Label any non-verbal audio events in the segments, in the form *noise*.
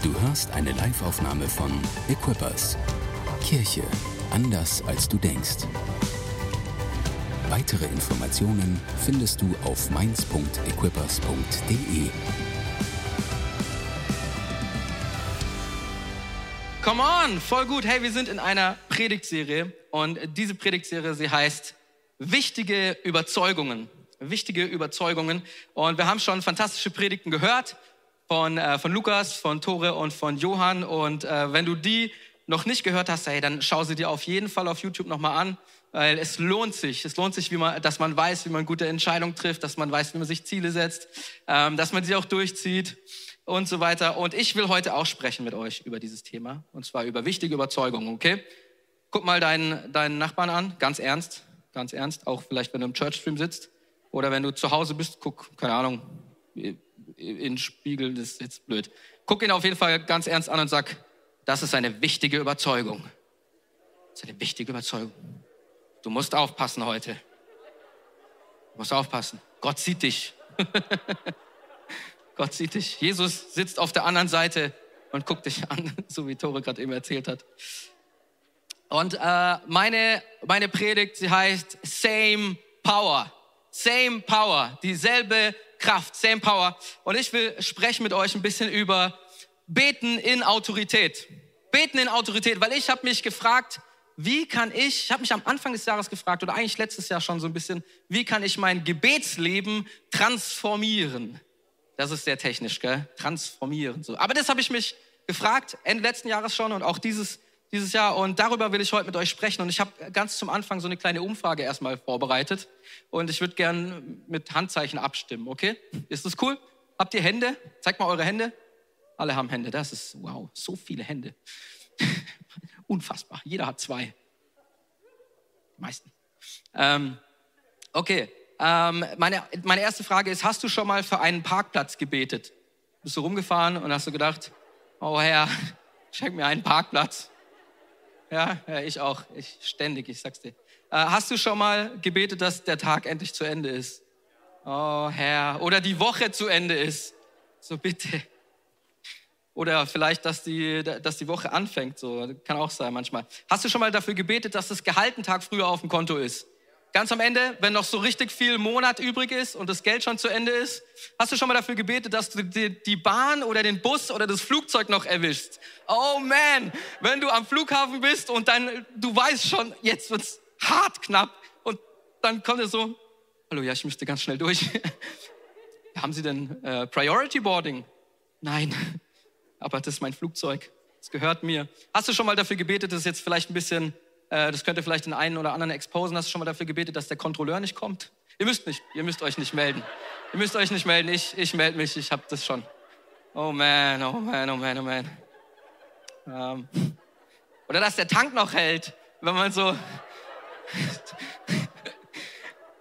Du hörst eine Live-Aufnahme von Equippers. Kirche anders als du denkst. Weitere Informationen findest du auf mainz.equippers.de. Come on, voll gut. Hey, wir sind in einer Predigtserie und diese Predigtserie, sie heißt Wichtige Überzeugungen. Wichtige Überzeugungen. Und wir haben schon fantastische Predigten gehört von, äh, von Lukas, von Tore und von Johann. Und äh, wenn du die noch nicht gehört hast, hey, dann schau sie dir auf jeden Fall auf YouTube nochmal an, weil es lohnt sich. Es lohnt sich, wie man, dass man weiß, wie man gute Entscheidungen trifft, dass man weiß, wie man sich Ziele setzt, ähm, dass man sie auch durchzieht und so weiter. Und ich will heute auch sprechen mit euch über dieses Thema, und zwar über wichtige Überzeugungen, okay? Guck mal deinen, deinen Nachbarn an, ganz ernst, ganz ernst, auch vielleicht, wenn du im Churchstream sitzt oder wenn du zu Hause bist, guck, keine Ahnung, in Spiegel, das ist jetzt blöd. Guck ihn auf jeden Fall ganz ernst an und sag, das ist eine wichtige Überzeugung. Das ist eine wichtige Überzeugung. Du musst aufpassen heute. Du musst aufpassen. Gott sieht dich. *laughs* Gott sieht dich. Jesus sitzt auf der anderen Seite und guckt dich an, *laughs* so wie Tore gerade eben erzählt hat. Und äh, meine, meine Predigt, sie heißt Same Power. Same Power. Dieselbe Kraft. Same Power. Und ich will sprechen mit euch ein bisschen über Beten in Autorität. Beten in Autorität, weil ich habe mich gefragt, wie kann ich, ich habe mich am Anfang des Jahres gefragt oder eigentlich letztes Jahr schon so ein bisschen, wie kann ich mein Gebetsleben transformieren? Das ist sehr technisch, gell? Transformieren. So. Aber das habe ich mich gefragt, Ende letzten Jahres schon und auch dieses, dieses Jahr. Und darüber will ich heute mit euch sprechen. Und ich habe ganz zum Anfang so eine kleine Umfrage erstmal vorbereitet. Und ich würde gern mit Handzeichen abstimmen, okay? Ist das cool? Habt ihr Hände? Zeigt mal eure Hände. Alle haben Hände. Das ist, wow, so viele Hände. *laughs* Unfassbar. Jeder hat zwei. Die meisten. Ähm, okay. Ähm, meine, meine erste Frage ist, hast du schon mal für einen Parkplatz gebetet? Bist du rumgefahren und hast du gedacht, oh Herr, *laughs* schenk mir einen Parkplatz. Ja, ja, ich auch. Ich ständig, ich sag's dir. Äh, hast du schon mal gebetet, dass der Tag endlich zu Ende ist? Oh Herr. Oder die Woche zu Ende ist. So bitte. Oder vielleicht, dass die, dass die Woche anfängt. So kann auch sein manchmal. Hast du schon mal dafür gebetet, dass das Gehalt einen Tag früher auf dem Konto ist? Ganz am Ende, wenn noch so richtig viel Monat übrig ist und das Geld schon zu Ende ist, hast du schon mal dafür gebetet, dass du die Bahn oder den Bus oder das Flugzeug noch erwischst? Oh man, wenn du am Flughafen bist und dann, du weißt schon, jetzt wird's hart knapp und dann kommt er so, hallo, ja, ich müsste ganz schnell durch. *laughs* Haben Sie denn äh, Priority Boarding? Nein *laughs* aber das ist mein Flugzeug. Es gehört mir. Hast du schon mal dafür gebetet, dass jetzt vielleicht ein bisschen, äh, das könnte vielleicht den einen oder anderen exposen, hast du schon mal dafür gebetet, dass der Kontrolleur nicht kommt? Ihr müsst nicht, ihr müsst euch nicht melden. Ihr müsst euch nicht melden, ich, ich melde mich, ich habe das schon. Oh man, oh man, oh man, oh man. Ähm, oder dass der Tank noch hält, wenn man so...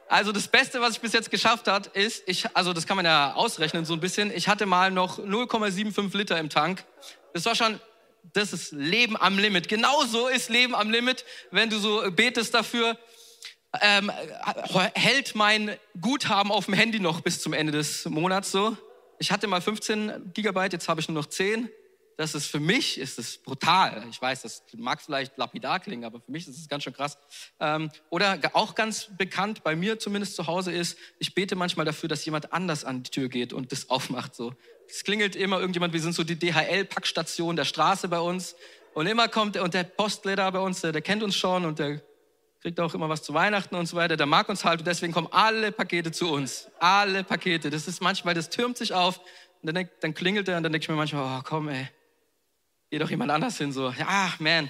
Also das Beste, was ich bis jetzt geschafft hat, ist, ich, also das kann man ja ausrechnen so ein bisschen. Ich hatte mal noch 0,75 Liter im Tank. Das war schon, das ist Leben am Limit. Genauso ist Leben am Limit, wenn du so betest dafür. Ähm, hält mein Guthaben auf dem Handy noch bis zum Ende des Monats so. Ich hatte mal 15 Gigabyte, jetzt habe ich nur noch 10 das ist für mich ist es brutal. Ich weiß, das mag vielleicht lapidar klingen, aber für mich ist es ganz schön krass. Ähm, oder auch ganz bekannt bei mir zumindest zu Hause ist, ich bete manchmal dafür, dass jemand anders an die Tür geht und das *laughs* aufmacht. So, es klingelt immer irgendjemand. Wir sind so die DHL-Packstation der Straße bei uns und immer kommt und der Postleder bei uns, der, der kennt uns schon und der kriegt auch immer was zu Weihnachten und so weiter. Der mag uns halt und deswegen kommen alle Pakete zu uns. Alle Pakete. Das ist manchmal, das türmt sich auf und dann, dann klingelt er und dann denke ich mir manchmal, oh komm ey geh doch jemand anders hin, so, ja, man.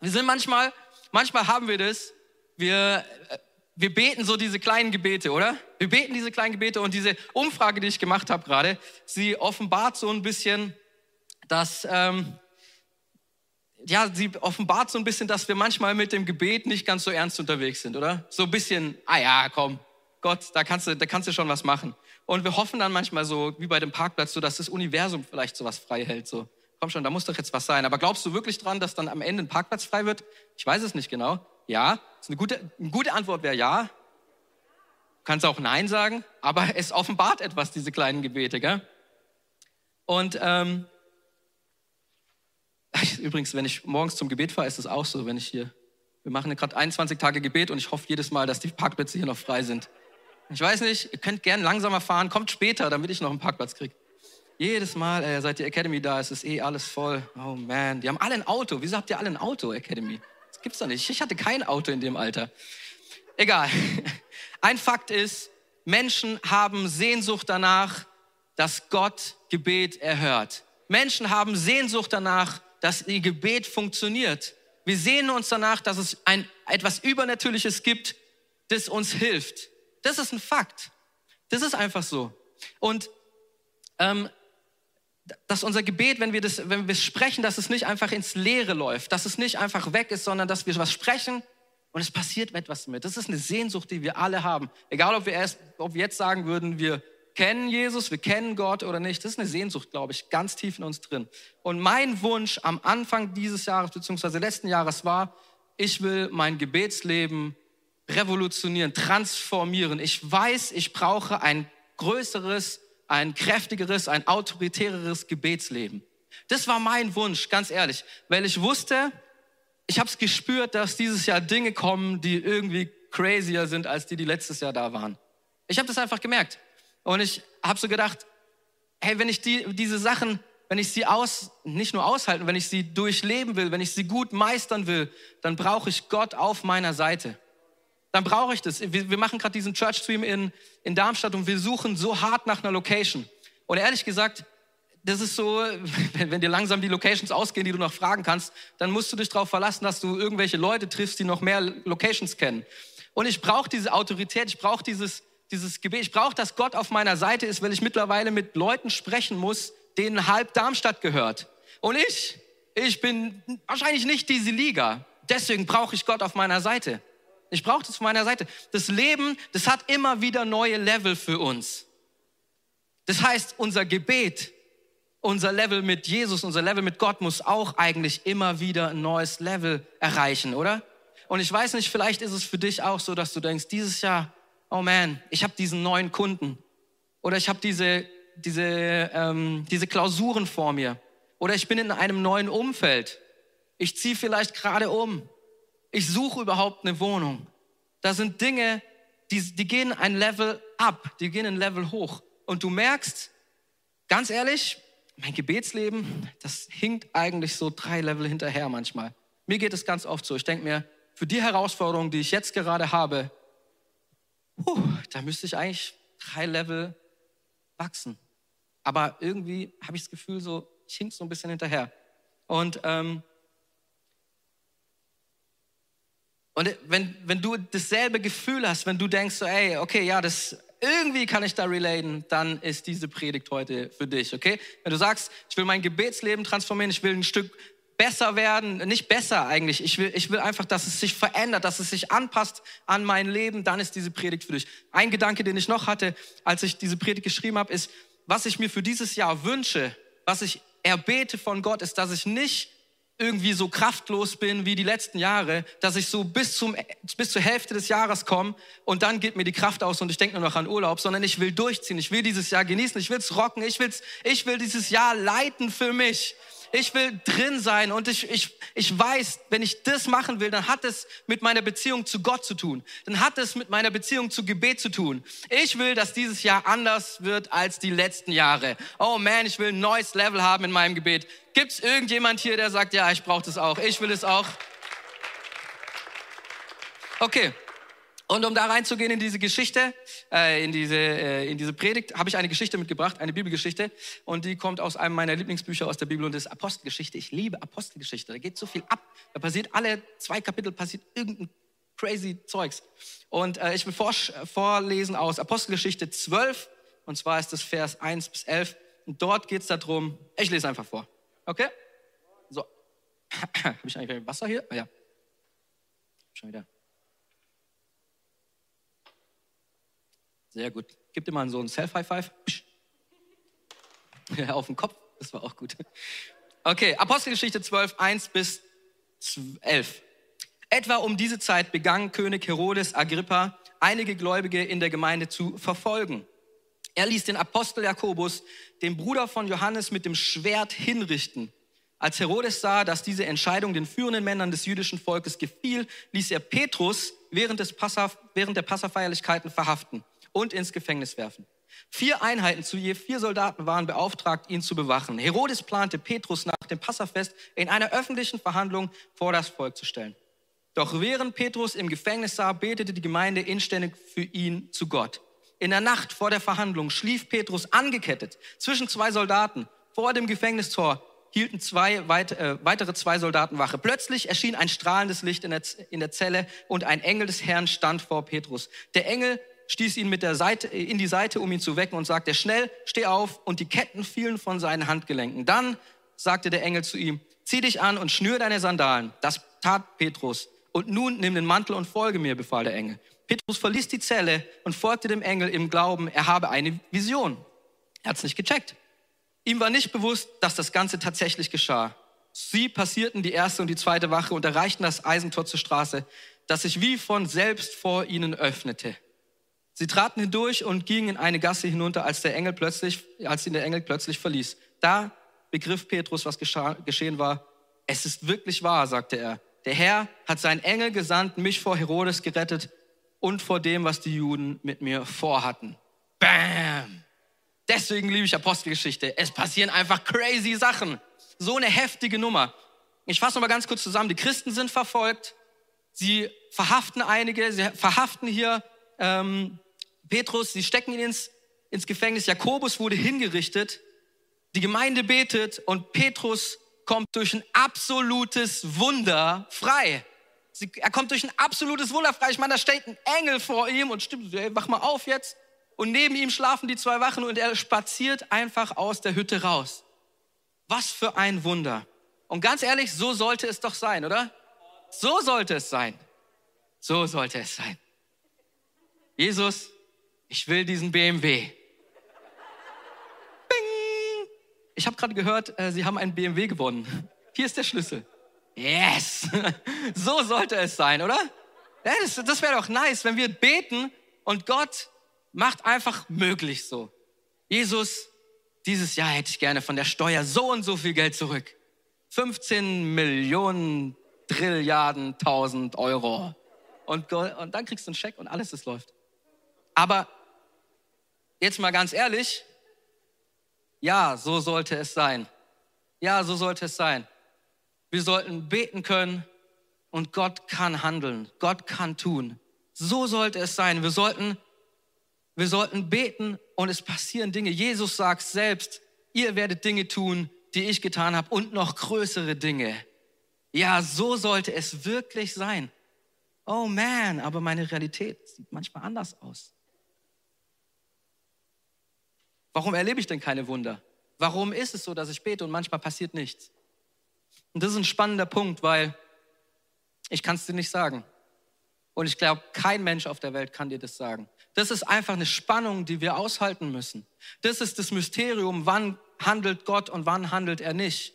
Wir sind manchmal, manchmal haben wir das, wir, äh, wir beten so diese kleinen Gebete, oder? Wir beten diese kleinen Gebete und diese Umfrage, die ich gemacht habe gerade, sie offenbart so ein bisschen, dass, ähm, ja, sie offenbart so ein bisschen, dass wir manchmal mit dem Gebet nicht ganz so ernst unterwegs sind, oder? So ein bisschen, ah ja, komm, Gott, da kannst du, da kannst du schon was machen. Und wir hoffen dann manchmal so, wie bei dem Parkplatz, so, dass das Universum vielleicht sowas frei hält, so komm schon, da muss doch jetzt was sein. Aber glaubst du wirklich dran, dass dann am Ende ein Parkplatz frei wird? Ich weiß es nicht genau. Ja, eine gute, eine gute Antwort wäre ja. Du kannst auch Nein sagen, aber *laughs* es offenbart etwas, diese kleinen Gebete. Gell? Und ähm, *laughs* Übrigens, wenn ich morgens zum Gebet fahre, ist es auch so, wenn ich hier, wir machen gerade 21 Tage Gebet und ich hoffe jedes Mal, dass die Parkplätze hier noch frei sind. Ich weiß nicht, ihr könnt gern langsamer fahren, kommt später, damit ich noch einen Parkplatz kriege. Jedes Mal, äh, seit die Academy da ist, ist eh alles voll. Oh man, die haben alle ein Auto. Wieso habt ihr alle ein Auto, Academy? Das gibt's doch nicht. Ich hatte kein Auto in dem Alter. Egal. *laughs* Ein Fakt ist, Menschen haben Sehnsucht danach, dass Gott Gebet erhört. Menschen haben Sehnsucht danach, dass ihr Gebet funktioniert. Wir sehnen uns danach, dass es ein, etwas Übernatürliches gibt, das uns hilft. Das ist ein Fakt. Das ist einfach so. Und ähm, dass unser Gebet, wenn wir das, wenn wir sprechen, dass es nicht einfach ins Leere läuft, dass es nicht einfach weg ist, sondern dass wir was sprechen und es passiert etwas mit. Das ist eine Sehnsucht, die wir alle haben. Egal, ob wir erst, ob wir jetzt sagen würden, wir kennen Jesus, wir kennen Gott oder nicht. Das ist eine Sehnsucht, glaube ich, ganz tief in uns drin. Und mein Wunsch am Anfang dieses Jahres beziehungsweise letzten Jahres war, ich will mein Gebetsleben revolutionieren, transformieren. Ich weiß, ich brauche ein größeres ein kräftigeres, ein autoritäreres Gebetsleben. Das war mein Wunsch, ganz ehrlich, weil ich wusste, ich habe es gespürt, dass dieses Jahr Dinge kommen, die irgendwie crazier sind als die, die letztes Jahr da waren. Ich habe das einfach gemerkt und ich habe so gedacht, hey, wenn ich die, diese Sachen, wenn ich sie aus, nicht nur aushalten, wenn ich sie durchleben will, wenn ich sie gut meistern will, dann brauche ich Gott auf meiner Seite dann brauche ich das. Wir, wir machen gerade diesen Church Stream in, in Darmstadt und wir suchen so hart nach einer Location. Und ehrlich gesagt, das ist so, *laughs* wenn, wenn dir langsam die Locations ausgehen, die du noch fragen kannst, dann musst du dich darauf verlassen, dass du irgendwelche Leute triffst, die noch mehr Locations kennen. Und ich brauche diese Autorität, ich brauche dieses, dieses Gebet, ich brauche, dass Gott auf meiner Seite ist, weil ich mittlerweile mit Leuten sprechen muss, denen halb Darmstadt gehört. Und ich, ich bin wahrscheinlich nicht diese Liga. Deswegen brauche ich Gott auf meiner Seite. Ich brauche das von meiner Seite. Das Leben, das hat immer wieder neue Level für uns. Das heißt, unser Gebet, unser Level mit Jesus, unser Level mit Gott muss auch eigentlich immer wieder ein neues Level erreichen, oder? Und ich weiß nicht, vielleicht ist es für dich auch so, dass du denkst, dieses Jahr, oh man, ich habe diesen neuen Kunden oder ich habe diese, diese, ähm, diese Klausuren vor mir oder ich bin in einem neuen Umfeld. Ich ziehe vielleicht gerade um ich suche überhaupt eine Wohnung. Da sind Dinge, die, die gehen ein Level ab, die gehen ein Level hoch. Und du merkst, ganz ehrlich, mein Gebetsleben, das hinkt eigentlich so drei Level hinterher manchmal. Mir geht es ganz oft so. Ich denke mir, für die Herausforderung, die ich jetzt gerade habe, puh, da müsste ich eigentlich drei Level wachsen. Aber irgendwie habe ich das Gefühl, so, ich hink so ein bisschen hinterher. Und ähm, Und wenn, wenn du dasselbe Gefühl hast, wenn du denkst, so, ey, okay, ja, das, irgendwie kann ich da relaten, dann ist diese Predigt heute für dich, okay? Wenn du sagst, ich will mein Gebetsleben transformieren, ich will ein Stück besser werden, nicht besser eigentlich, ich will, ich will einfach, dass es sich verändert, dass es sich anpasst an mein Leben, dann ist diese Predigt für dich. Ein Gedanke, den ich noch hatte, als ich diese Predigt geschrieben habe, ist, was ich mir für dieses Jahr wünsche, was ich erbete von Gott, ist, dass ich nicht irgendwie so kraftlos bin wie die letzten Jahre, dass ich so bis, zum, bis zur Hälfte des Jahres komme und dann geht mir die Kraft aus und ich denke nur noch an Urlaub, sondern ich will durchziehen, ich will dieses Jahr genießen, ich will es rocken, ich, will's, ich will dieses Jahr leiten für mich. Ich will drin sein und ich, ich, ich weiß, wenn ich das machen will, dann hat es mit meiner Beziehung zu Gott zu tun. Dann hat es mit meiner Beziehung zu Gebet zu tun. Ich will, dass dieses Jahr anders wird als die letzten Jahre. Oh man, ich will ein neues Level haben in meinem Gebet. Gibt es irgendjemand hier, der sagt, ja, ich brauche das auch. Ich will es auch. Okay. Und um da reinzugehen in diese Geschichte, äh, in, diese, äh, in diese Predigt, habe ich eine Geschichte mitgebracht, eine Bibelgeschichte. Und die kommt aus einem meiner Lieblingsbücher aus der Bibel und das ist Apostelgeschichte. Ich liebe Apostelgeschichte. Da geht so viel ab. Da passiert alle zwei Kapitel passiert irgendein crazy Zeugs. Und äh, ich will vor, vorlesen aus Apostelgeschichte 12. Und zwar ist das Vers 1 bis 11. Und dort geht es darum, ich lese einfach vor. Okay? So. *clears throat* habe ich eigentlich Wasser hier? Ah, ja. Schon wieder. Sehr gut. Gib dir mal so einen Self-High-Five. *laughs* Auf den Kopf. Das war auch gut. Okay, Apostelgeschichte 12, 1 bis 11. Etwa um diese Zeit begann König Herodes Agrippa, einige Gläubige in der Gemeinde zu verfolgen. Er ließ den Apostel Jakobus, den Bruder von Johannes, mit dem Schwert hinrichten. Als Herodes sah, dass diese Entscheidung den führenden Männern des jüdischen Volkes gefiel, ließ er Petrus während, des Passa, während der Passafeierlichkeiten verhaften und ins Gefängnis werfen. Vier Einheiten zu je vier Soldaten waren beauftragt, ihn zu bewachen. Herodes plante, Petrus nach dem Passafest in einer öffentlichen Verhandlung vor das Volk zu stellen. Doch während Petrus im Gefängnis sah, betete die Gemeinde inständig für ihn zu Gott. In der Nacht vor der Verhandlung schlief Petrus angekettet zwischen zwei Soldaten vor dem Gefängnistor hielten zwei, weit, äh, weitere zwei Soldaten Wache. Plötzlich erschien ein strahlendes Licht in der, in der Zelle und ein Engel des Herrn stand vor Petrus. Der Engel stieß ihn mit der Seite, äh, in die Seite, um ihn zu wecken und sagte, schnell, steh auf. Und die Ketten fielen von seinen Handgelenken. Dann sagte der Engel zu ihm, zieh dich an und schnür deine Sandalen. Das tat Petrus. Und nun nimm den Mantel und folge mir, befahl der Engel. Petrus verließ die Zelle und folgte dem Engel im Glauben, er habe eine Vision. Er hat es nicht gecheckt. Ihm war nicht bewusst, dass das Ganze tatsächlich geschah. Sie passierten die erste und die zweite Wache und erreichten das Eisentor zur Straße, das sich wie von selbst vor ihnen öffnete. Sie traten hindurch und gingen in eine Gasse hinunter, als der Engel plötzlich, als ihn der Engel plötzlich verließ. Da begriff Petrus, was geschehen war. Es ist wirklich wahr, sagte er. Der Herr hat seinen Engel gesandt, mich vor Herodes gerettet und vor dem, was die Juden mit mir vorhatten. Bam! Deswegen liebe ich Apostelgeschichte. Es passieren einfach crazy Sachen. So eine heftige Nummer. Ich fasse noch mal ganz kurz zusammen. Die Christen sind verfolgt. Sie verhaften einige. Sie verhaften hier ähm, Petrus. Sie stecken ihn ins, ins Gefängnis. Jakobus wurde hingerichtet. Die Gemeinde betet und Petrus kommt durch ein absolutes Wunder frei. Sie, er kommt durch ein absolutes Wunder frei. Ich meine, da steht ein Engel vor ihm und stimmt, ey, wach mal auf jetzt und neben ihm schlafen die zwei Wachen und er spaziert einfach aus der Hütte raus. Was für ein Wunder. Und ganz ehrlich, so sollte es doch sein, oder? So sollte es sein. So sollte es sein. Jesus, ich will diesen BMW. Bing! Ich habe gerade gehört, äh, Sie haben einen BMW gewonnen. Hier ist der Schlüssel. Yes! *laughs* So sollte es sein, oder? Das, das wäre doch nice, wenn wir beten und Gott macht einfach möglich so. Jesus, dieses Jahr hätte ich gerne von der Steuer so und so viel Geld zurück. 15 Millionen Trilliarden tausend Euro. Und, und dann kriegst du einen Scheck und alles, es läuft. Aber jetzt mal ganz ehrlich, ja, so sollte es sein. Ja, so sollte es sein. Wir sollten beten können und Gott kann handeln. Gott kann tun. So sollte es sein. Wir sollten wir sollten beten und es passieren Dinge. Jesus sagt selbst, ihr werdet Dinge tun, die ich getan habe und noch größere Dinge. Ja, so sollte es wirklich sein. Oh man, aber meine Realität sieht manchmal anders aus. Warum erlebe ich denn keine Wunder? Warum ist es so, dass ich bete und manchmal passiert nichts? Und das ist ein spannender Punkt, weil ich kann es dir nicht sagen. Und ich glaube, kein Mensch auf der Welt kann dir das sagen. Das ist einfach eine Spannung, die wir aushalten müssen. Das ist das Mysterium, wann handelt Gott und wann handelt er nicht.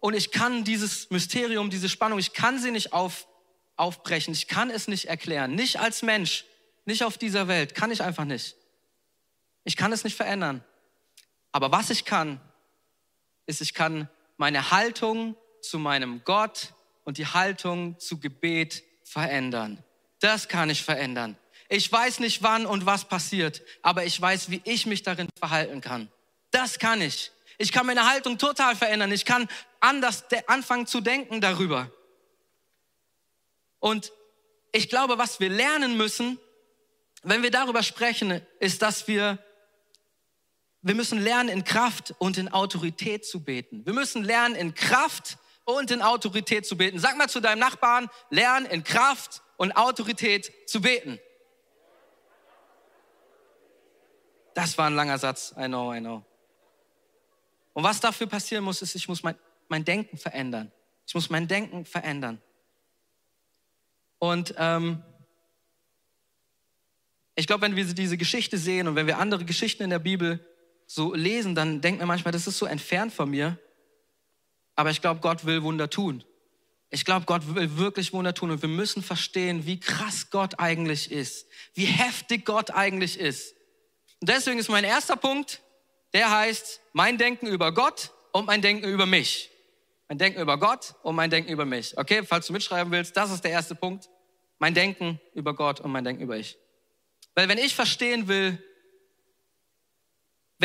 Und ich kann dieses Mysterium, diese Spannung, ich kann sie nicht auf, aufbrechen. Ich kann es nicht erklären. Nicht als Mensch, nicht auf dieser Welt. Kann ich einfach nicht. Ich kann es nicht verändern. Aber was ich kann, ist, ich kann meine Haltung zu meinem Gott und die Haltung zu Gebet verändern. Das kann ich verändern. Ich weiß nicht wann und was passiert, aber ich weiß, wie ich mich darin verhalten kann. Das kann ich. Ich kann meine Haltung total verändern. Ich kann anders anfangen zu denken darüber. Und ich glaube, was wir lernen müssen, wenn wir darüber sprechen, ist, dass wir, wir müssen lernen, in Kraft und in Autorität zu beten. Wir müssen lernen, in Kraft und in Autorität zu beten. Sag mal zu deinem Nachbarn, lern in Kraft und Autorität zu beten. Das war ein langer Satz. I know, I know. Und was dafür passieren muss, ist, ich muss mein, mein Denken verändern. Ich muss mein Denken verändern. Und ähm, ich glaube, wenn wir diese Geschichte sehen und wenn wir andere Geschichten in der Bibel so lesen, dann denken wir manchmal, das ist so entfernt von mir. Aber ich glaube, Gott will Wunder tun. Ich glaube, Gott will wirklich Wunder tun und wir müssen verstehen, wie krass Gott eigentlich ist, wie heftig Gott eigentlich ist. Und deswegen ist mein erster Punkt, der heißt mein Denken über Gott und mein Denken über mich. Mein Denken über Gott und mein Denken über mich. Okay, falls du mitschreiben willst, das ist der erste Punkt. Mein Denken über Gott und mein Denken über ich. Weil wenn ich verstehen will,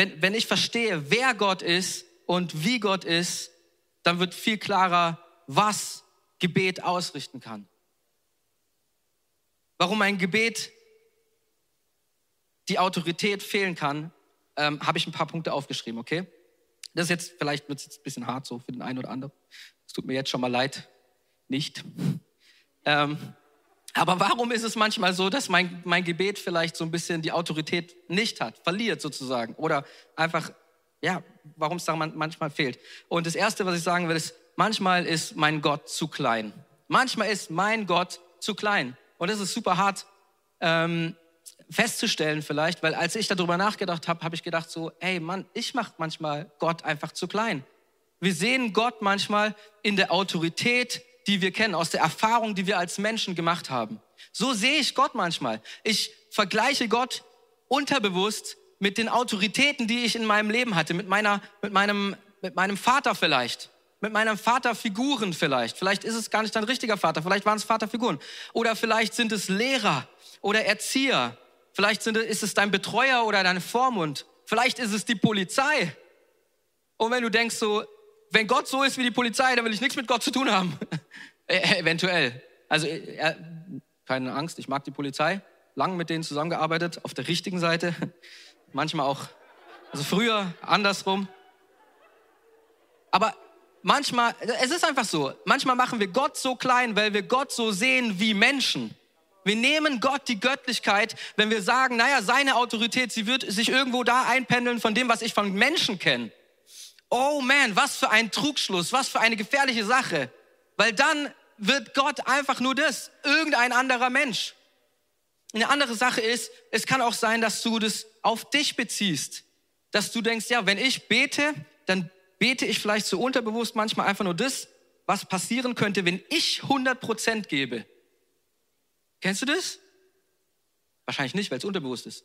wenn, wenn ich verstehe, wer Gott ist und wie Gott ist, dann wird viel klarer, was Gebet ausrichten kann. Warum ein Gebet die Autorität fehlen kann, ähm, habe ich ein paar Punkte aufgeschrieben, okay? Das ist jetzt, vielleicht wird es jetzt ein bisschen hart so für den einen oder anderen. Es tut mir jetzt schon mal leid. Nicht. *laughs* Ähm, aber warum ist es manchmal so, dass mein, mein Gebet vielleicht so ein bisschen die Autorität nicht hat, verliert sozusagen? Oder einfach, ja, warum es da manchmal fehlt? Und das Erste, was ich sagen will, ist, manchmal ist mein Gott zu klein. Manchmal ist mein Gott zu klein. Und das ist super hart ähm, festzustellen vielleicht, weil als ich darüber nachgedacht habe, habe ich gedacht so, hey Mann, ich mache manchmal Gott einfach zu klein. Wir sehen Gott manchmal in der Autorität, die wir kennen, aus der Erfahrung, die wir als Menschen gemacht haben. So sehe ich Gott manchmal. Ich vergleiche Gott unterbewusst mit den Autoritäten, die ich in meinem Leben hatte, mit meiner, mit meinem, mit meinem Vater vielleicht, mit meinem Vaterfiguren vielleicht. Vielleicht ist es gar nicht dein richtiger Vater, vielleicht waren es Vaterfiguren. Oder vielleicht sind es Lehrer oder Erzieher Vielleicht sind, ist es dein Betreuer oder dein Vormund. Vielleicht ist es die Polizei. Und wenn du denkst so, wenn Gott so ist wie die Polizei, dann will ich nichts mit Gott zu tun haben. E-, *laughs* eventuell. Also äh, keine Angst, ich mag die Polizei. Lang mit denen zusammengearbeitet, auf der richtigen Seite. *laughs* Manchmal auch, also früher andersrum. Aber manchmal, es ist einfach so, manchmal machen wir Gott so klein, weil wir Gott so sehen wie Menschen. Wir nehmen Gott die Göttlichkeit, wenn wir sagen, naja, seine Autorität, sie wird sich irgendwo da einpendeln von dem, was ich von Menschen kenne. Oh man, was für ein Trugschluss, was für eine gefährliche Sache. Weil dann wird Gott einfach nur das, irgendein anderer Mensch. Eine andere Sache ist, es kann auch sein, dass du das auf dich beziehst. Dass du denkst, ja, wenn ich bete, dann bete ich vielleicht so unterbewusst manchmal einfach nur das, was passieren könnte, wenn ich 100 Prozent gebe. Kennst du das? Wahrscheinlich nicht, weil es unterbewusst ist.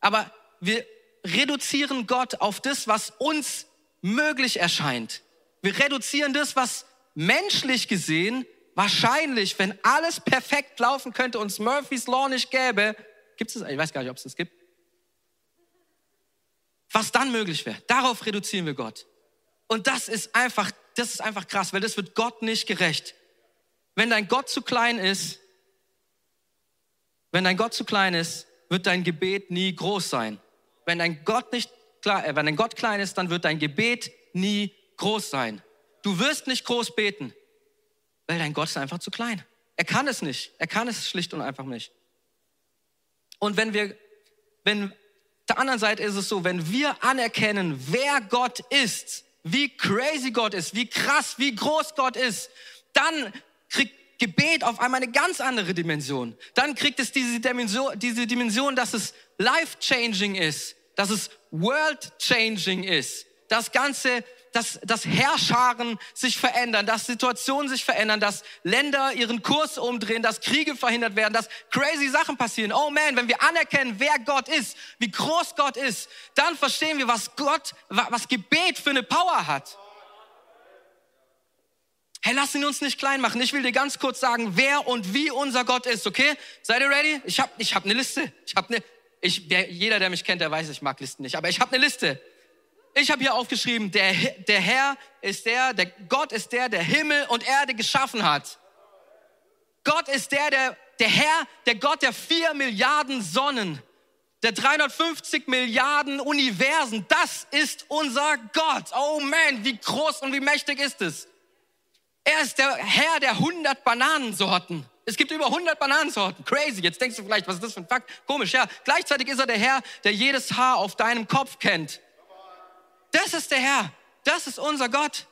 Aber wir reduzieren Gott auf das, was uns möglich erscheint. Wir reduzieren das, was menschlich gesehen wahrscheinlich, wenn alles perfekt laufen könnte und es Murphy's Law nicht gäbe, gibt es, ich weiß gar nicht, ob es das gibt, was dann möglich wäre. Darauf reduzieren wir Gott. Und das ist einfach, das ist einfach krass, weil das wird Gott nicht gerecht. Wenn dein Gott zu klein ist, wenn dein Gott zu klein ist, wird dein Gebet nie groß sein. Wenn dein Gott nicht klar, äh, wenn dein Gott klein ist, dann wird dein Gebet nie groß sein. Du wirst nicht groß beten, weil dein Gott ist einfach zu klein. Er kann es nicht. Er kann es schlicht und einfach nicht. Und wenn wir, wenn, der anderen Seite ist es so, wenn wir anerkennen, wer Gott ist, wie crazy Gott ist, wie krass, wie groß Gott ist, dann kriegt Gebet auf einmal eine ganz andere Dimension. Dann kriegt es diese Dimension, diese Dimension, dass es life-changing ist, dass es world-changing ist. Das Ganze, dass, dass Herrscharen sich verändern, dass Situationen sich verändern, dass Länder ihren Kurs umdrehen, dass Kriege verhindert werden, dass crazy Sachen passieren. Oh man, wenn wir anerkennen, wer Gott ist, wie groß Gott ist, dann verstehen wir, was Gott, was Gebet für eine Power hat. Hey, lass ihn uns nicht klein machen. Ich will dir ganz kurz sagen, wer und wie unser Gott ist, okay? Seid ihr ready? Ich habe ich hab eine Liste. Ich habe eine ich, der, jeder, der mich kennt, der weiß, ich mag Listen nicht, aber ich habe eine Liste. Ich habe hier aufgeschrieben, der, der Herr ist der, der Gott ist der, der Himmel und Erde geschaffen hat. Gott ist der, der, der Herr, der Gott der vier Milliarden Sonnen, der 350 Milliarden Universen. Das ist unser Gott. Oh man, wie groß und wie mächtig ist es? Er ist der Herr der 100 Bananensorten. Es gibt über 100 Bananensorten. Crazy. Jetzt denkst du vielleicht, was ist das für ein Fakt? Komisch, ja. Gleichzeitig ist er der Herr, der jedes Haar auf deinem Kopf kennt. Das ist der Herr. Das ist unser Gott.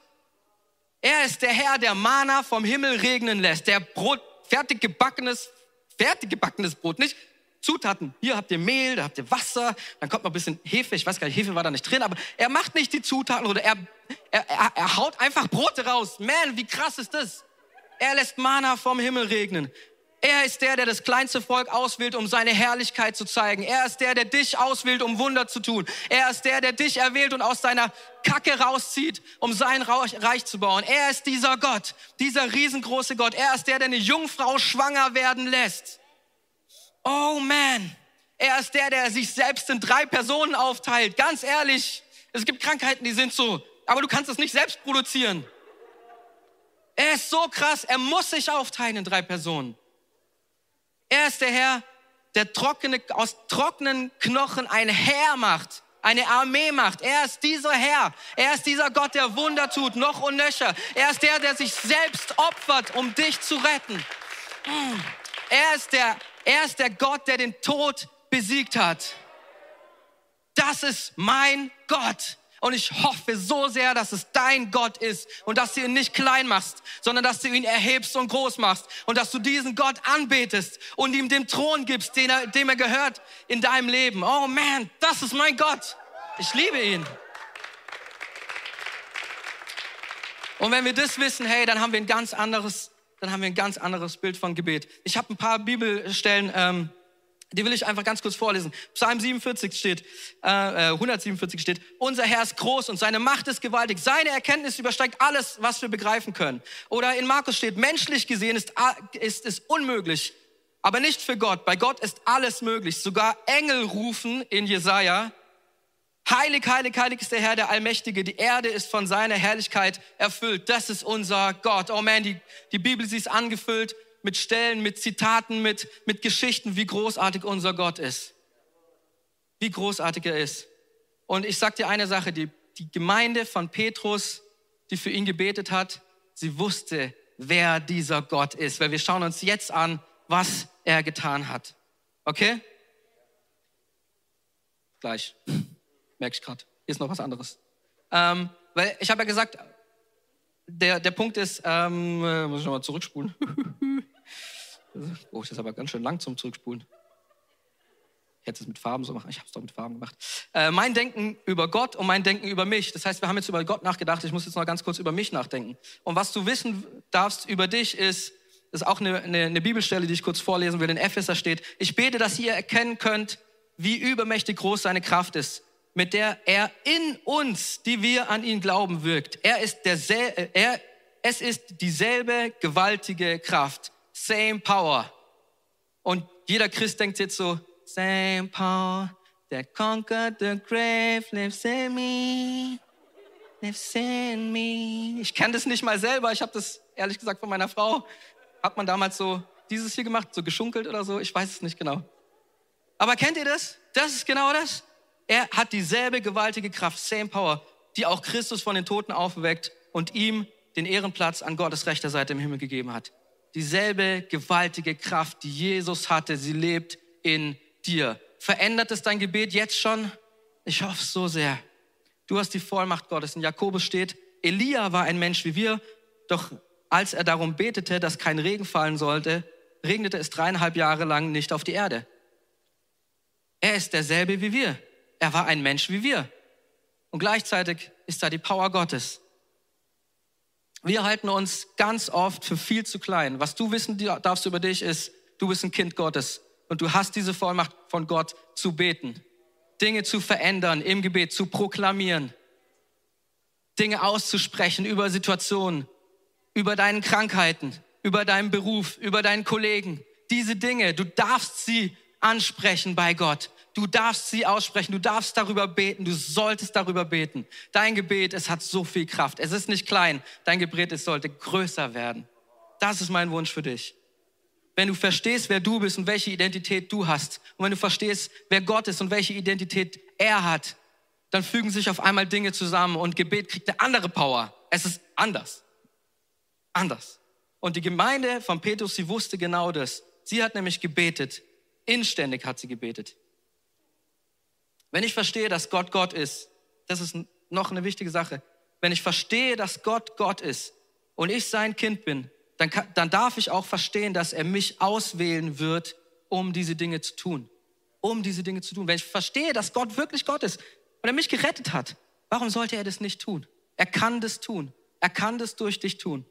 Er ist der Herr, der Mana vom Himmel regnen lässt, der Brot, fertig gebackenes, fertig gebackenes Brot, nicht Zutaten. Hier habt ihr Mehl, da habt ihr Wasser, dann kommt noch ein bisschen Hefe. Ich weiß gar nicht, Hefe war da nicht drin, aber er macht nicht die Zutaten oder er, er, er, haut einfach Brote raus. Man, wie krass ist das? Er lässt Mana vom Himmel regnen. Er ist der, der das kleinste Volk auswählt, um seine Herrlichkeit zu zeigen. Er ist der, der dich auswählt, um Wunder zu tun. Er ist der, der dich erwählt und aus deiner Kacke rauszieht, um sein Reich zu bauen. Er ist dieser Gott, dieser riesengroße Gott. Er ist der, der eine Jungfrau schwanger werden lässt. Oh man, er ist der, der sich selbst in drei Personen aufteilt. Ganz ehrlich, es gibt Krankheiten, die sind so, aber du kannst es nicht selbst produzieren. Er ist so krass, er muss sich aufteilen in drei Personen. Er ist der Herr, der trockene, aus trockenen Knochen ein Heer macht, eine Armee macht. Er ist dieser Herr. Er ist dieser Gott, der Wunder tut, noch und nöcher. Er ist der, der sich selbst opfert, um dich zu retten. Er ist der, er ist der Gott, der den Tod besiegt hat. Das ist mein Gott. Und ich hoffe so sehr, dass es dein Gott ist und dass du ihn nicht klein machst, sondern dass du ihn erhebst und groß machst und dass du diesen Gott anbetest und ihm den Thron gibst, den er, dem er gehört in deinem Leben. Oh man, das ist mein Gott. Ich liebe ihn. Und wenn wir das wissen, hey, dann haben wir ein ganz anderes, dann haben wir ein ganz anderes Bild von Gebet. Ich habe ein paar Bibelstellen. Ähm, die will ich einfach ganz kurz vorlesen. Psalm 47 steht, äh, 147 äh, steht, unser Herr ist groß und seine Macht ist gewaltig. Seine Erkenntnis übersteigt alles, was wir begreifen können. Oder in Markus steht, menschlich gesehen ist, ist es unmöglich, aber nicht für Gott. Bei Gott ist alles möglich. Sogar Engel rufen in Jesaja, Heilig, heilig, heilig ist der Herr, der Allmächtige. Die Erde ist von seiner Herrlichkeit erfüllt. Das ist unser Gott. Oh man, die, die Bibel, sie ist angefüllt mit Stellen, mit Zitaten, mit, mit Geschichten, wie großartig unser Gott ist. Wie großartig er ist. Und ich sag dir eine Sache, die, die Gemeinde von Petrus, die für ihn gebetet hat, sie wusste, wer dieser Gott ist, weil wir schauen uns jetzt an, was er getan hat. Okay? Gleich. Merke ich gerade. Hier ist noch was anderes. Ähm, weil ich habe ja gesagt, der, der Punkt ist, ähm, äh, muss ich nochmal zurückspulen. *laughs* Oh, das ist aber ganz schön lang zum Zurückspulen. Ich hätte es mit Farben so machen. Ich habe es doch mit Farben gemacht. Äh, mein Denken über Gott und mein Denken über mich. Das heißt, wir haben jetzt über Gott nachgedacht. Ich muss jetzt noch ganz kurz über mich nachdenken. Und was du wissen darfst über dich ist, das ist auch eine, eine, eine Bibelstelle, die ich kurz vorlesen will. In Epheser steht, ich bete, dass ihr erkennen könnt, wie übermächtig groß seine Kraft ist, mit der er in uns, die wir an ihn glauben, wirkt. Er ist der, äh, er, es ist dieselbe gewaltige Kraft, same power. Und jeder Christ denkt jetzt so, same power that conquered the grave lives in me, lives in me. Ich kenne das nicht mal selber, ich habe das ehrlich gesagt von meiner Frau. Hat man damals so dieses hier gemacht, so geschunkelt oder so, ich weiß es nicht genau. Aber kennt ihr das? Das ist genau das. Er hat dieselbe gewaltige Kraft, same power, die auch Christus von den Toten aufweckt und ihm den Ehrenplatz an Gottes rechter Seite im Himmel gegeben hat dieselbe gewaltige Kraft, die Jesus hatte, sie lebt in dir. Verändert es dein Gebet jetzt schon? Ich hoffe so sehr. Du hast die Vollmacht Gottes. In Jakobus steht, Elia war ein Mensch wie wir, doch als er darum betete, dass kein Regen fallen sollte, regnete es dreieinhalb Jahre lang nicht auf die Erde. Er ist derselbe wie wir. Er war ein Mensch wie wir. Und gleichzeitig ist da die Power Gottes. Wir halten uns ganz oft für viel zu klein. Was du wissen darfst über dich ist, du bist ein Kind Gottes und du hast diese Vollmacht von Gott zu beten, Dinge zu verändern im Gebet, zu proklamieren, Dinge auszusprechen über Situationen, über deinen Krankheiten, über deinen Beruf, über deinen Kollegen. Diese Dinge, du darfst sie ansprechen bei Gott. Du darfst sie aussprechen, du darfst darüber beten, du solltest darüber beten. Dein Gebet, es hat so viel Kraft. Es ist nicht klein, dein Gebet, es sollte größer werden. Das ist mein Wunsch für dich. Wenn du verstehst, wer du bist und welche Identität du hast, und wenn du verstehst, wer Gott ist und welche Identität er hat, dann fügen sich auf einmal Dinge zusammen und Gebet kriegt eine andere Power. Es ist anders. Anders. Und die Gemeinde von Petrus, sie wusste genau das. Sie hat nämlich gebetet. Inständig hat sie gebetet. Wenn ich verstehe, dass Gott Gott ist, das ist noch eine wichtige Sache. Wenn ich verstehe, dass Gott Gott ist und ich sein Kind bin, dann, kann, dann darf ich auch verstehen, dass er mich auswählen wird, um diese Dinge zu tun. Um diese Dinge zu tun. Wenn ich verstehe, dass Gott wirklich Gott ist und er mich gerettet hat, warum sollte er das nicht tun? Er kann das tun. Er kann das durch dich tun.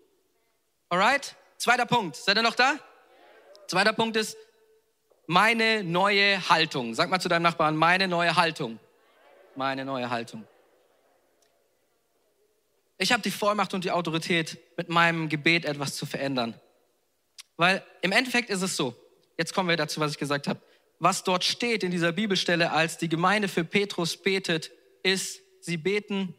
Alright? Zweiter Punkt. Seid ihr noch da? Zweiter Punkt ist meine neue Haltung. Sag mal zu deinem Nachbarn, meine neue Haltung. Meine neue Haltung. Ich habe die Vollmacht und die Autorität, mit meinem Gebet etwas zu verändern. Weil im Endeffekt ist es so, jetzt kommen wir dazu, was ich gesagt habe. Was dort steht in dieser Bibelstelle, als die Gemeinde für Petrus betet, ist, sie beten,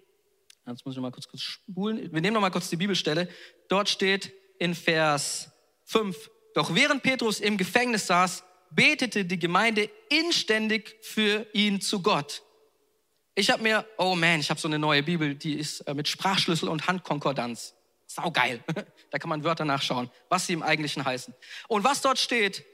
jetzt muss ich mal kurz, kurz spulen, wir nehmen noch mal kurz die Bibelstelle, dort steht in Vers 5, doch während Petrus im Gefängnis saß, betete die Gemeinde inständig für ihn zu Gott. Ich habe mir, oh man, ich habe so eine neue Bibel, die ist äh, mit Sprachschlüssel und Handkonkordanz. Sau geil. *laughs* Da kann man Wörter nachschauen, was sie im Eigentlichen heißen. Und was dort steht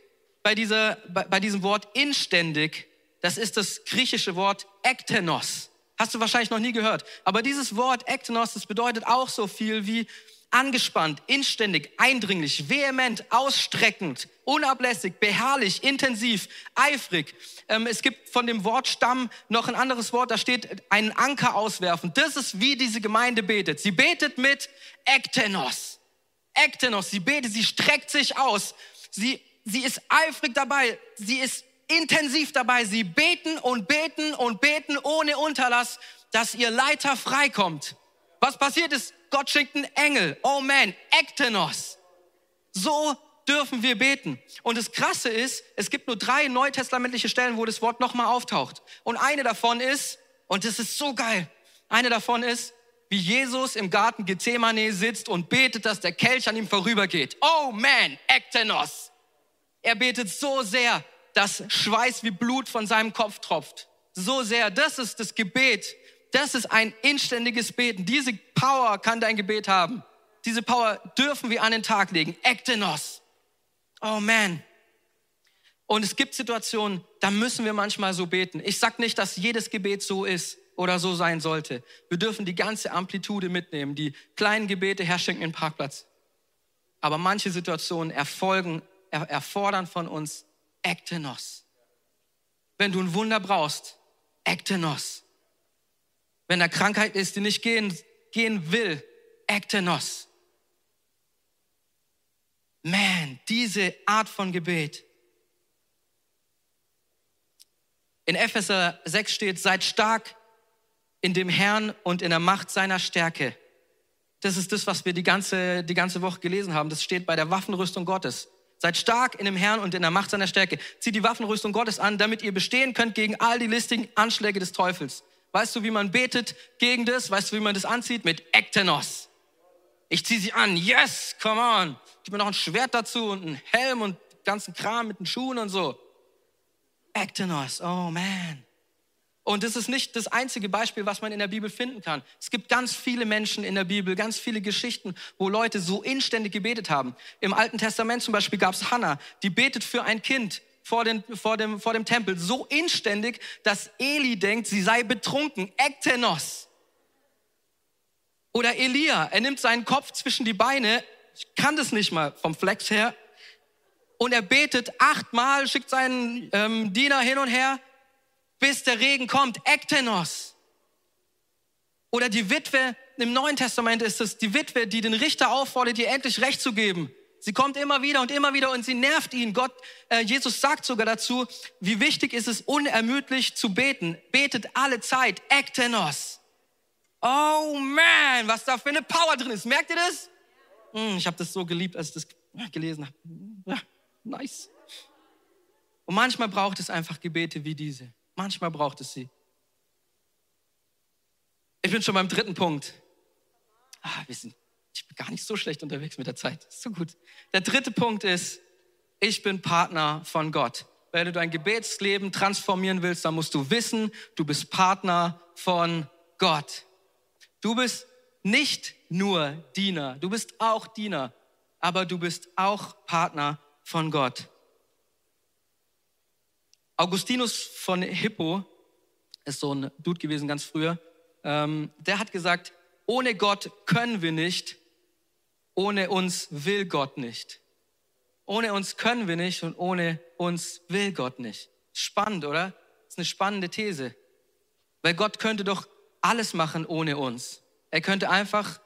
bei, dieser, bei, bei diesem Wort inständig, das ist das griechische Wort ektenos. Hast du wahrscheinlich noch nie gehört. Aber dieses Wort ektenos, das bedeutet auch so viel wie angespannt, inständig, eindringlich, vehement, ausstreckend, unablässig, beharrlich, intensiv, eifrig. Ähm, es gibt von dem Wortstamm noch ein anderes Wort, da steht einen Anker auswerfen. Das ist, wie diese Gemeinde betet. Sie betet mit Ektenos. Ektenos, sie betet, sie streckt sich aus. Sie, sie ist eifrig dabei, sie ist intensiv dabei. Sie beten und beten und beten ohne Unterlass, dass ihr Leiter freikommt. Was passiert ist, Gott schickt einen Engel. Oh man, Ektenos. So dürfen wir beten. Und das Krasse ist, es gibt nur drei neutestamentliche Stellen, wo das Wort nochmal auftaucht. Und eine davon ist, und das ist so geil, eine davon ist, wie Jesus im Garten Gethsemane sitzt und betet, dass der Kelch an ihm vorübergeht. Oh man, Ektenos. Er betet so sehr, dass Schweiß wie Blut von seinem Kopf tropft. So sehr, das ist das Gebet, das ist ein inständiges Beten. Diese Power kann dein Gebet haben. Diese Power dürfen wir an den Tag legen. Ektenos. Oh man. Und es gibt Situationen, da müssen wir manchmal so beten. Ich sag nicht, dass jedes Gebet so ist oder so sein sollte. Wir dürfen die ganze Amplitude mitnehmen. Die kleinen Gebete herschenken den Parkplatz. Aber manche Situationen erfolgen, er, erfordern von uns Ektenos. Wenn du ein Wunder brauchst, Ektenos. Wenn da Krankheit ist, die nicht gehen, gehen will, Ektenos. Man, diese Art von Gebet. In Epheser 6 steht, seid stark in dem Herrn und in der Macht seiner Stärke. Das ist das, was wir die ganze, die ganze Woche gelesen haben. Das steht bei der Waffenrüstung Gottes. Seid stark in dem Herrn und in der Macht seiner Stärke. Zieht die Waffenrüstung Gottes an, damit ihr bestehen könnt gegen all die listigen Anschläge des Teufels. Weißt du, wie man betet gegen das? Weißt du, wie man das anzieht? Mit Ektenos. Ich ziehe sie an. Yes, come on. Gib mir noch ein Schwert dazu und einen Helm und ganzen Kram mit den Schuhen und so. Ektenos. Oh man. Und das ist nicht das einzige Beispiel, was man in der Bibel finden kann. Es gibt ganz viele Menschen in der Bibel, ganz viele Geschichten, wo Leute so inständig gebetet haben. Im Alten Testament zum Beispiel gab es Hannah, die betet für ein Kind vor, den, vor, dem, vor dem Tempel so inständig, dass Eli denkt, sie sei betrunken. Ektenos. Oder Elia, er nimmt seinen Kopf zwischen die Beine, ich kann das nicht mal vom Flex her, und er betet achtmal, schickt seinen ähm, Diener hin und her, bis der Regen kommt. Ektenos. Oder die Witwe, im Neuen Testament ist es die Witwe, die den Richter auffordert, ihr endlich Recht zu geben. Sie kommt immer wieder und immer wieder und sie nervt ihn. Gott, äh, Jesus sagt sogar dazu, wie wichtig ist es, unermüdlich zu beten. Betet alle Zeit. Ektenos. Oh man, was da für eine Power drin ist. Merkt ihr das? Hm, ich habe das so geliebt, als ich das gelesen habe. Ja, nice. Und manchmal braucht es einfach Gebete wie diese. Manchmal braucht es sie. Ich bin schon beim dritten Punkt. Ah, wir sind ich bin gar nicht so schlecht unterwegs mit der Zeit. Ist so gut. Der dritte Punkt ist, ich bin Partner von Gott. Wenn du dein Gebetsleben transformieren willst, dann musst du wissen, du bist Partner von Gott. Du bist nicht nur Diener, du bist auch Diener, aber du bist auch Partner von Gott. Augustinus von Hippo ist so ein Dude gewesen ganz früher. Ähm, der hat gesagt, ohne Gott können wir nicht, ohne uns will Gott nicht. Ohne uns können wir nicht und ohne uns will Gott nicht. Spannend, oder? Das ist eine spannende These. Weil Gott könnte doch alles machen ohne uns. Er könnte einfach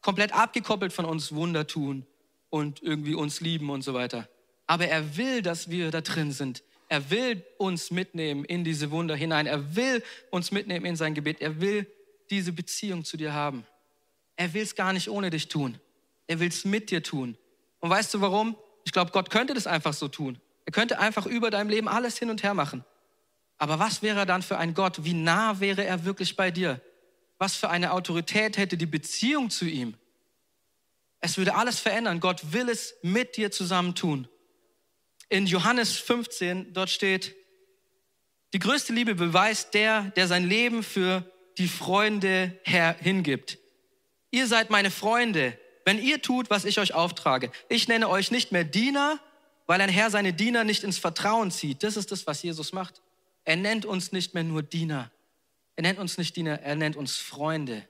komplett abgekoppelt von uns Wunder tun und irgendwie uns lieben und so weiter. Aber er will, dass wir da drin sind. Er will uns mitnehmen in diese Wunder hinein. Er will uns mitnehmen in sein Gebet. Er will diese Beziehung zu dir haben. Er will es gar nicht ohne dich tun. Er will es mit dir tun. Und weißt du warum? Ich glaube, Gott könnte das einfach so tun. Er könnte einfach über deinem Leben alles hin und her machen. Aber was wäre er dann für ein Gott? Wie nah wäre er wirklich bei dir? Was für eine Autorität hätte die Beziehung zu ihm? Es würde alles verändern. Gott will es mit dir zusammen tun. In Johannes 15, dort steht, die größte Liebe beweist der, der sein Leben für die Freunde hingibt. Ihr seid meine Freunde, wenn ihr tut, was ich euch auftrage. Ich nenne euch nicht mehr Diener, weil ein Herr seine Diener nicht ins Vertrauen zieht. Das ist das, was Jesus macht. Er nennt uns nicht mehr nur Diener. Er nennt uns nicht Diener, er nennt uns Freunde.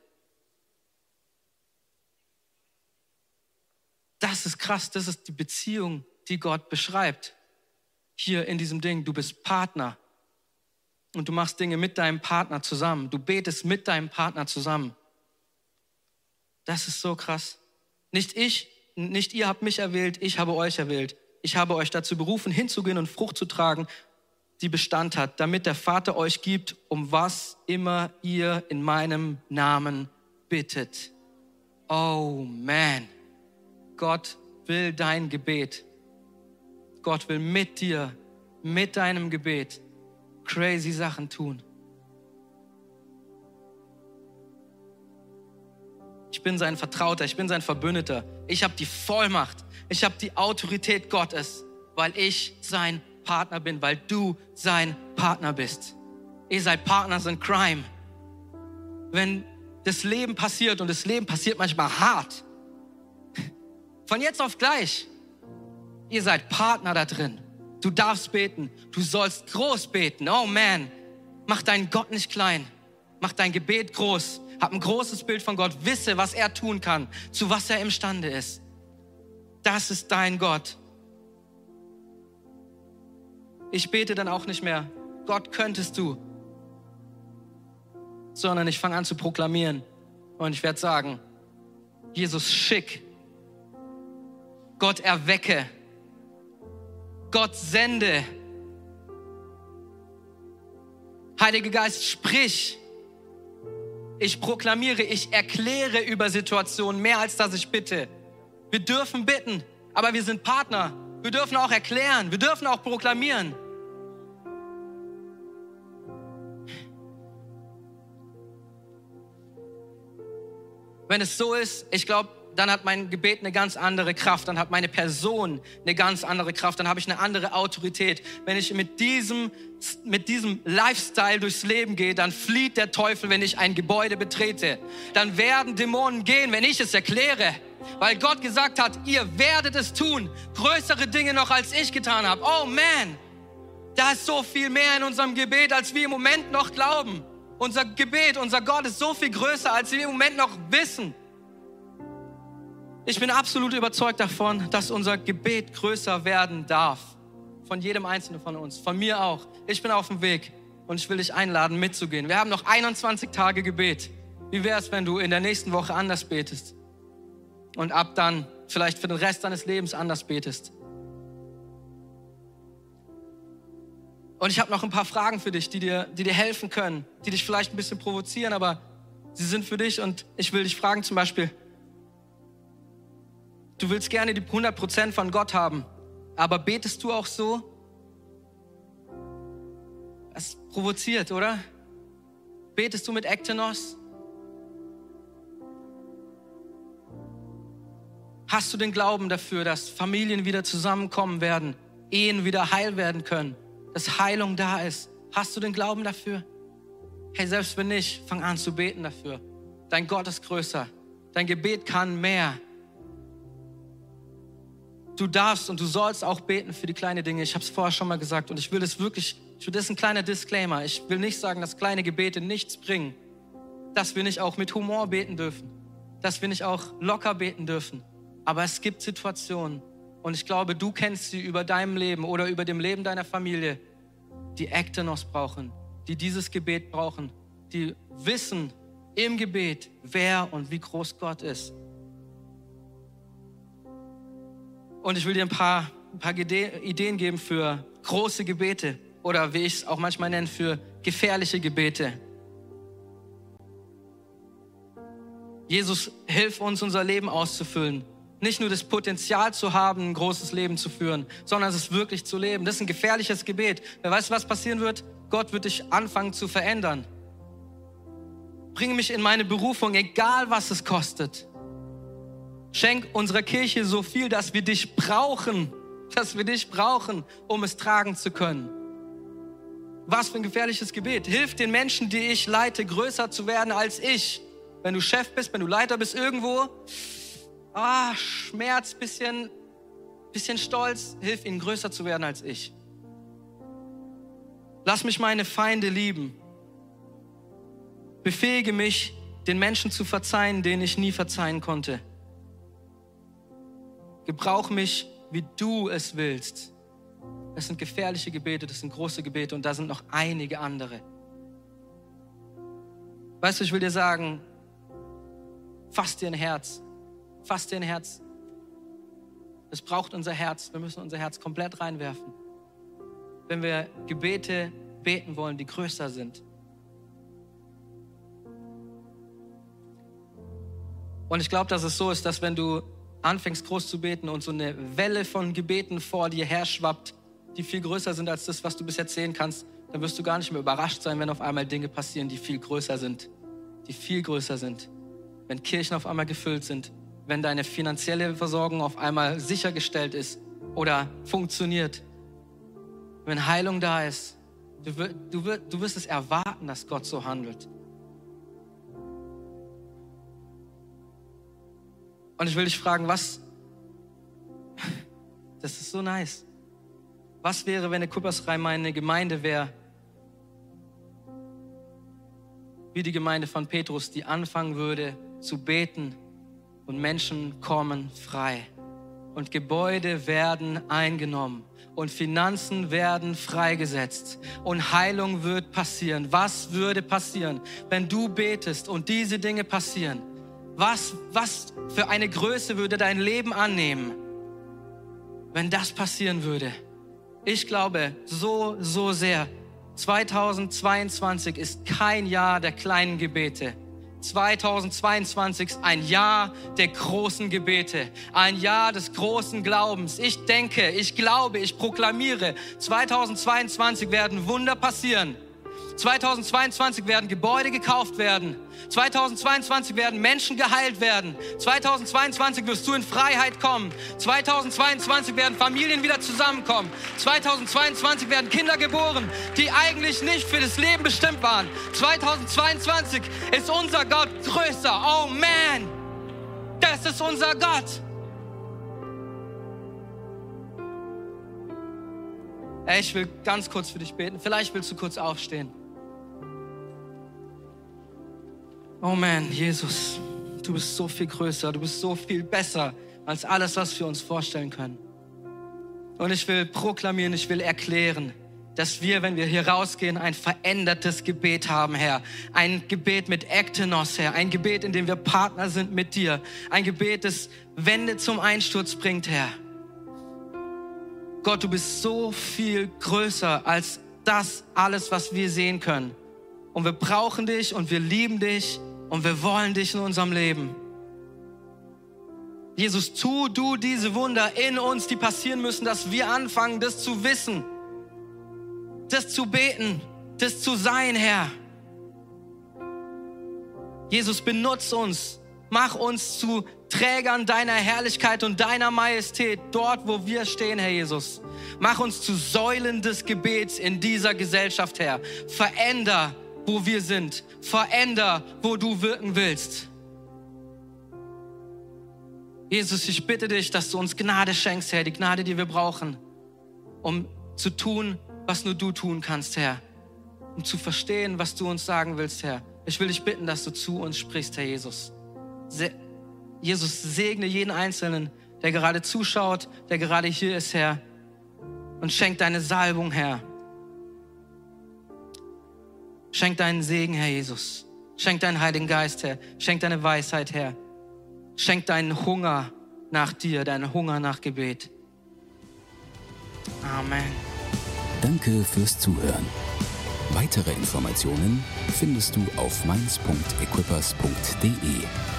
Das ist krass, das ist die Beziehung, die Gott beschreibt. Hier in diesem Ding, du bist Partner und du machst Dinge mit deinem Partner zusammen. Du betest mit deinem Partner zusammen. Das ist so krass. Nicht ich, nicht ihr habt mich erwählt, ich habe euch erwählt. Ich habe euch dazu berufen, hinzugehen und Frucht zu tragen, die Bestand hat, damit der Vater euch gibt, um was immer ihr in meinem Namen bittet. Oh man. Gott will dein Gebet. Gott will mit dir, mit deinem Gebet crazy Sachen tun. Bin sein Vertrauter, ich bin sein Verbündeter. Ich habe die Vollmacht, ich habe die Autorität Gottes, weil ich sein Partner bin, weil du sein Partner bist. Ihr seid Partners in Crime. Wenn das Leben passiert und das Leben passiert manchmal hart, von jetzt auf gleich. Ihr seid Partner da drin. Du darfst beten. Du sollst groß beten. Oh man, mach deinen Gott nicht klein. Mach dein Gebet groß. Hab ein großes Bild von Gott. Wisse, was er tun kann, zu was er imstande ist. Das ist dein Gott. Ich bete dann auch nicht mehr, Gott könntest du, sondern ich fange an zu proklamieren und ich werde sagen, Jesus schick Gott erwecke. Gott sende. Heiliger Geist, sprich. Ich proklamiere, ich erkläre über Situationen mehr als dass ich bitte. Wir dürfen bitten, aber wir sind Partner. Wir dürfen auch erklären, wir dürfen auch proklamieren. Wenn es so ist, ich glaube, dann hat mein Gebet eine ganz andere Kraft, dann hat meine Person eine ganz andere Kraft, dann habe ich eine andere Autorität. Wenn ich mit diesem, mit diesem Lifestyle durchs Leben gehe, dann flieht der Teufel, wenn ich ein Gebäude betrete. Dann werden Dämonen gehen, wenn ich es erkläre. Weil Gott gesagt hat, ihr werdet es tun. Größere Dinge noch, als ich getan habe. Oh man, da ist so viel mehr in unserem Gebet, als wir im Moment noch glauben. Unser Gebet, unser Gott ist so viel größer, als wir im Moment noch wissen. Ich bin absolut überzeugt davon, dass unser Gebet größer werden darf. Von jedem Einzelnen von uns, von mir auch. Ich bin auf dem Weg und ich will dich einladen, mitzugehen. Wir haben noch 21 Tage Gebet. Wie wäre es, wenn du in der nächsten Woche anders betest und ab dann vielleicht für den Rest deines Lebens anders betest? Und ich habe noch ein paar Fragen für dich, die dir, die dir helfen können, die dich vielleicht ein bisschen provozieren, aber sie sind für dich und ich will dich fragen zum Beispiel, Du willst gerne die 100% von Gott haben, aber betest du auch so? Das provoziert, oder? Betest du mit Ektenos? Hast du den Glauben dafür, dass Familien wieder zusammenkommen werden, Ehen wieder heil werden können, dass Heilung da ist? Hast du den Glauben dafür? Hey, selbst wenn nicht, fang an zu beten dafür. Dein Gott ist größer. Dein Gebet kann mehr du darfst und du sollst auch beten für die kleinen Dinge. Ich habe es vorher schon mal gesagt und ich will das wirklich, ich will, das ist ein kleiner Disclaimer. Ich will nicht sagen, dass kleine Gebete nichts bringen, dass wir nicht auch mit Humor beten dürfen, dass wir nicht auch locker beten dürfen. Aber es gibt Situationen und ich glaube, du kennst sie über deinem Leben oder über dem Leben deiner Familie, die Ektenos brauchen, die dieses Gebet brauchen, die wissen im Gebet, wer und wie groß Gott ist. Und ich will dir ein paar ein paar Ideen geben für große Gebete oder wie ich es auch manchmal nenne, für gefährliche Gebete. Jesus, hilf uns, unser Leben auszufüllen. Nicht nur das Potenzial zu haben, ein großes Leben zu führen, sondern es wirklich zu leben. Das ist ein gefährliches Gebet. Wer weiß, was passieren wird? Gott wird dich anfangen zu verändern. Bringe mich in meine Berufung, egal was es kostet. Schenk unserer Kirche so viel, dass wir dich brauchen, dass wir dich brauchen, um es tragen zu können. Was für ein gefährliches Gebet. Hilf den Menschen, die ich leite, größer zu werden als ich. Wenn du Chef bist, wenn du Leiter bist irgendwo, ah, Schmerz, bisschen, bisschen Stolz, hilf ihnen größer zu werden als ich. Lass mich meine Feinde lieben. Befähige mich, den Menschen zu verzeihen, denen ich nie verzeihen konnte. Gebrauch mich, wie du es willst. Das sind gefährliche Gebete, das sind große Gebete und da sind noch einige andere. Weißt du, ich will dir sagen, fass dir ein Herz, fass dir ein Herz. Es braucht unser Herz, wir müssen unser Herz komplett reinwerfen. Wenn wir Gebete beten wollen, die größer sind. Und ich glaube, dass es so ist, dass wenn du anfängst groß zu beten und so eine Welle von Gebeten vor dir her schwappt, die viel größer sind als das, was du bis jetzt sehen kannst, dann wirst du gar nicht mehr überrascht sein, wenn auf einmal Dinge passieren, die viel größer sind, die viel größer sind. Wenn Kirchen auf einmal gefüllt sind, wenn deine finanzielle Versorgung auf einmal sichergestellt ist oder funktioniert, wenn Heilung da ist, du, du, du wirst es erwarten, dass Gott so handelt. Und ich will dich fragen, was, das ist so nice. Was wäre, wenn eine Kuppersreim eine Gemeinde wäre, wie die Gemeinde von Petrus, die anfangen würde zu beten und Menschen kommen frei und Gebäude werden eingenommen und Finanzen werden freigesetzt und Heilung wird passieren. Was würde passieren, wenn du betest und diese Dinge passieren? Was, was für eine Größe würde dein Leben annehmen, wenn das passieren würde? Ich glaube so, so sehr. 2022 ist kein Jahr der kleinen Gebete. 2022 ist ein Jahr der großen Gebete, ein Jahr des großen Glaubens. Ich denke, ich glaube, ich proklamiere, 2022 werden Wunder passieren. 2022 werden Gebäude gekauft werden. 2022 werden Menschen geheilt werden. 2022 wirst du in Freiheit kommen. 2022 werden Familien wieder zusammenkommen. 2022 werden Kinder geboren, die eigentlich nicht für das Leben bestimmt waren. 2022 ist unser Gott größer. Oh man, das ist unser Gott. Ich will ganz kurz für dich beten. Vielleicht willst du kurz aufstehen. Oh man, Jesus, du bist so viel größer, du bist so viel besser als alles, was wir uns vorstellen können. Und ich will proklamieren, ich will erklären, dass wir, wenn wir hier rausgehen, ein verändertes Gebet haben, Herr. Ein Gebet mit Ektenos, Herr. Ein Gebet, in dem wir Partner sind mit dir. Ein Gebet, das Wände zum Einsturz bringt, Herr. Gott, du bist so viel größer als das alles, was wir sehen können. Und wir brauchen dich und wir lieben dich und wir wollen dich in unserem Leben. Jesus, tu du diese Wunder in uns, die passieren müssen, dass wir anfangen, das zu wissen, das zu beten, das zu sein, Herr. Jesus, benutz uns, mach uns zu Trägern deiner Herrlichkeit und deiner Majestät dort, wo wir stehen, Herr Jesus. Mach uns zu Säulen des Gebets in dieser Gesellschaft, Herr. Veränder wo wir sind. Veränder, wo du wirken willst. Jesus, ich bitte dich, dass du uns Gnade schenkst, Herr, die Gnade, die wir brauchen, um zu tun, was nur du tun kannst, Herr. Um zu verstehen, was du uns sagen willst, Herr. Ich will dich bitten, dass du zu uns sprichst, Herr Jesus. Se Jesus, segne jeden Einzelnen, der gerade zuschaut, der gerade hier ist, Herr. Und schenk deine Salbung, Herr. Schenk deinen Segen, Herr Jesus. Schenk deinen Heiligen Geist, Herr. Schenk deine Weisheit, Herr. Schenk deinen Hunger nach dir, deinen Hunger nach Gebet. Amen. Danke fürs Zuhören. Weitere Informationen findest du auf mainz.equippers.de.